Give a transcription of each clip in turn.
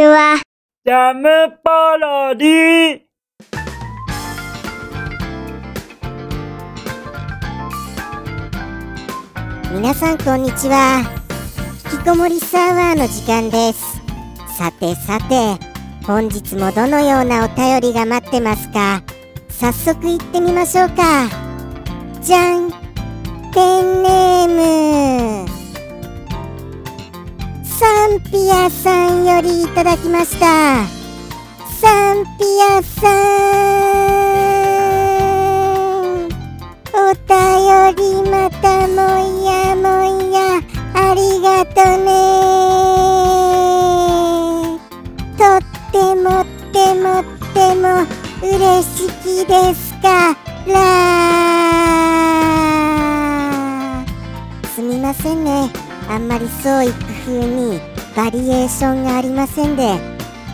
ちは。ジャムパロディ皆さんこんにちは。引きこもりサーバーの時間です。さてさて本日もどのようなお便りが待ってますか？早速行ってみましょうか。じゃん。ペンネームサンピアさんよりいただきました。サンピアさん。お便りまたもやもや。ありがとね。とってもってもっても嬉しきですから。すみませんね。あんまり創意工夫にバリエーションがありませんで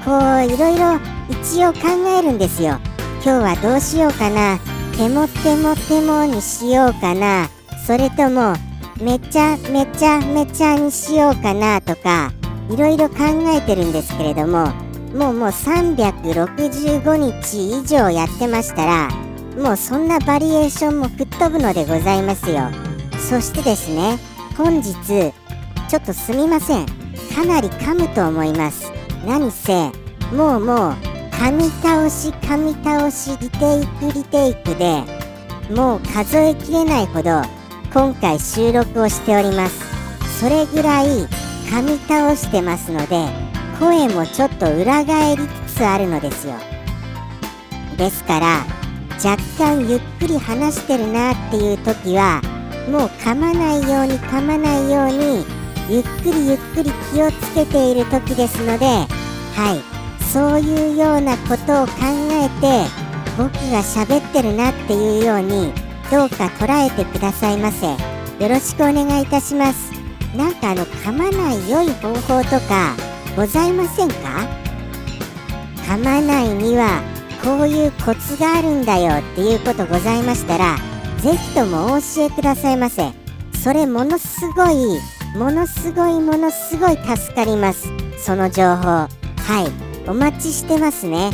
こういろいろ一応考えるんですよ。今日はどうしようかな。てもてもてもにしようかな。それともめちゃめちゃめちゃにしようかなとかいろいろ考えてるんですけれどももうもう365日以上やってましたらもうそんなバリエーションも吹っ飛ぶのでございますよ。そしてですね本日ちょっとすみません。かなり噛むと思います。何せもうもう噛み倒し噛み倒しリテイクリテイクでもう数えきれないほど今回収録をしております。それぐらい噛み倒してますので声もちょっと裏返りつつあるのですよ。ですから若干ゆっくり話してるなっていう時はもう噛まないように噛まないようにゆっくりゆっくり気をつけている時ですのではい。そういうようなことを考えて僕が喋ってるなっていうようにどうか捉えてくださいませ。よろしくお願いいたします。なんかあの噛まない良い方法とかございませんか？噛まないにはこういうコツがあるんだよっていうことございましたらぜひともお教えくださいませ。それものすごいものすごいものすごい助かります。その情報。はい。お待ちしてますね。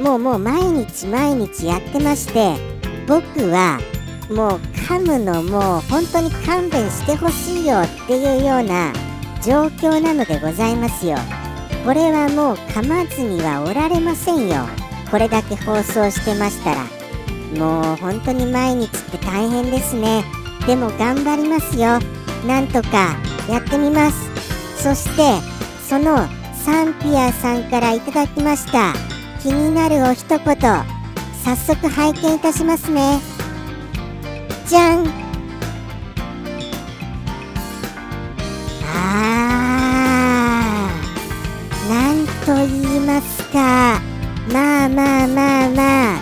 もうもう毎日毎日やってまして僕はもう噛むのもう本当に勘弁してほしいよっていうような状況なのでございますよ。これはもう噛まずにはおられませんよ。これだけ放送してましたら。もう本当に毎日って大変ですね。でも頑張りますよ。なんとかやってみます。そしてそのサンピアさんからいただきました気になるお一言早速拝見いたしますね。じゃん。あーなんと言いますか。まあまあまあまあ。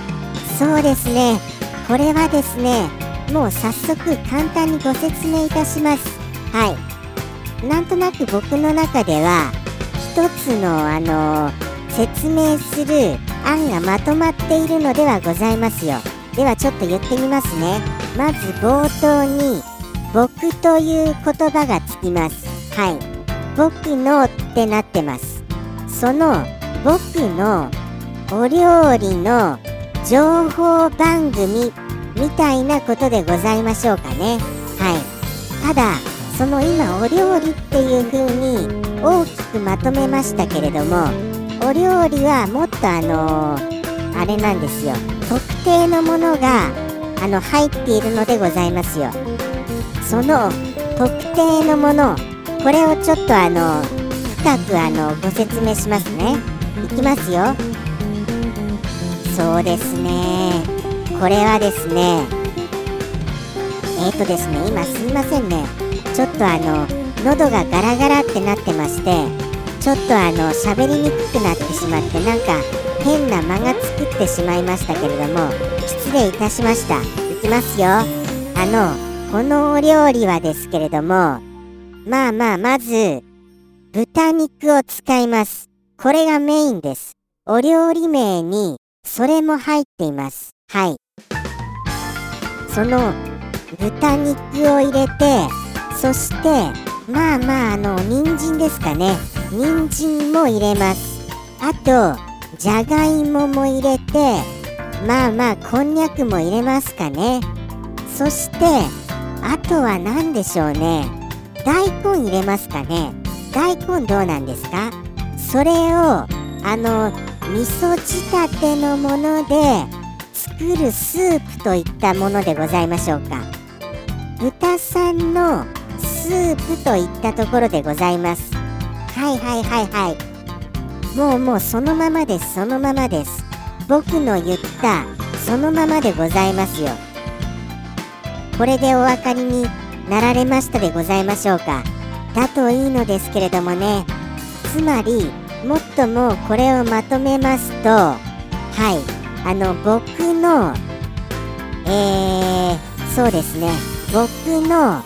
そうですね。これはですねもう早速簡単にご説明いたします。はい。なんとなく僕の中では一つのあの説明する案がまとまっているのではございますよ。ではちょっと言ってみますね。まず冒頭に僕という言葉がつきます。はい。僕のってなってます。その僕のお料理の情報番組みたいなことでございましょうかね。はい。ただその今お料理っていう風に大きくまとめましたけれどもお料理はもっとあのー、あれなんですよ。特定のものがあの入っているのでございますよ。その特定のものこれをちょっとあの深くあのご説明しますね。いきますよ。そうですね。これはですねえっ、ー、とですね今すいませんね。ちょっとあの喉がガラガラってなってましてちょっとあの喋りにくくなってしまってなんか変な間が作ってしまいましたけれども失礼いたしました。いきますよ。あのこのお料理はですけれどもまあまあまず豚肉を使います。これがメインです。お料理名にそれも入っています。はい。その豚肉を入れてそしてまあまああの人参ですかね。人参も入れます。あとじゃがいもも入れてまあまあこんにゃくも入れますかね。そしてあとは何でしょうね。大根入れますかね。大根どうなんですか？それをあの味噌仕立てのもので作るスープといったものでございましょうか。豚さんのスープといったところでございます。はいはいはいはい。もうもうそのままですそのままです。僕の言ったそのままでございますよ。これでお分かりになられましたでございましょうか。だといいのですけれどもね。つまりもっともうこれをまとめますとはい。あの僕のえー、そうですね。僕の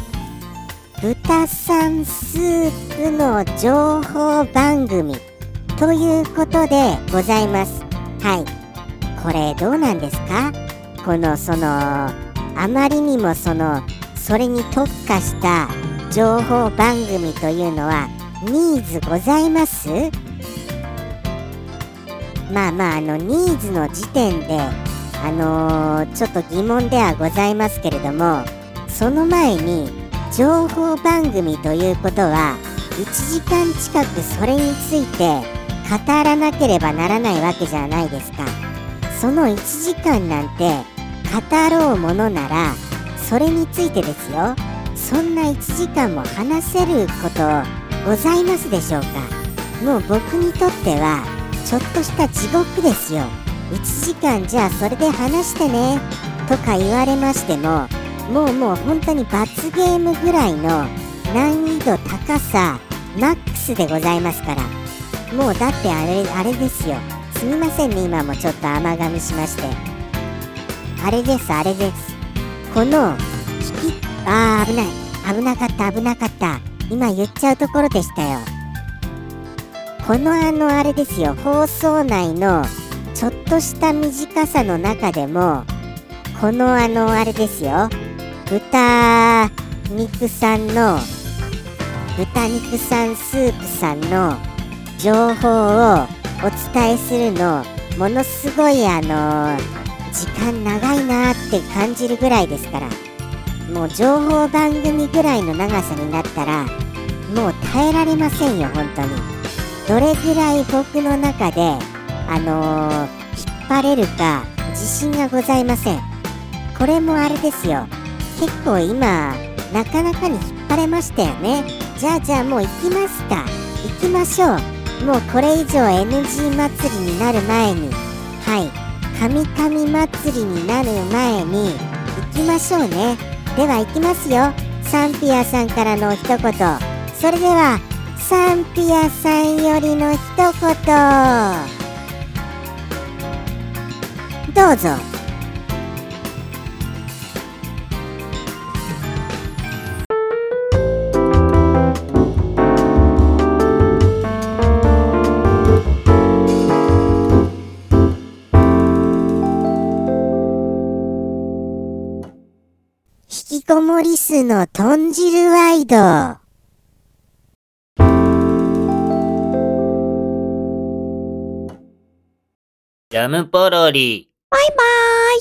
豚さんスープの情報番組ということでございます。はい。これどうなんですか？このそのあまりにもそのそれに特化した情報番組というのはニーズございます？まあまああのニーズの時点であのーちょっと疑問ではございますけれどもその前に情報番組ということは1時間近くそれについて語らなければならないわけじゃないですか。その1時間なんて語ろうものならそれについてですよ。そんな1時間も話せることございますでしょうか。もう僕にとってはちょっとした地獄ですよ。1時間じゃあそれで話してね。とか言われましてももうもう本当に罰ゲームぐらいの難易度高さマックスでございますから。もうだってあれあれですよ。すみませんね今もちょっと甘噛みしまして。あれですあれです。この引きあー危ない。危なかった危なかった。今言っちゃうところでしたよ。このあのあれですよ。放送内のちょっとした短さの中でもこのあのあれですよ。豚肉さんの豚肉さんスープさんの情報をお伝えするのものすごいあの時間長いなって感じるぐらいですからもう情報番組ぐらいの長さになったらもう耐えられませんよ本当に。どれぐらい僕の中であのー引っ張れるか自信がございません。これもあれですよ。結構今なかなかに引っ張れましたよね。じゃあじゃあもう行きますか。行きましょう。もうこれ以上 NG 祭りになる前に。はい。神々祭りになる前に。行きましょうね。では行きますよ。サンピアさんからの一言。それではサンピアさんよりの一言。どうぞ。こもり数の豚汁ワイドジャムポロリ。バイバイ。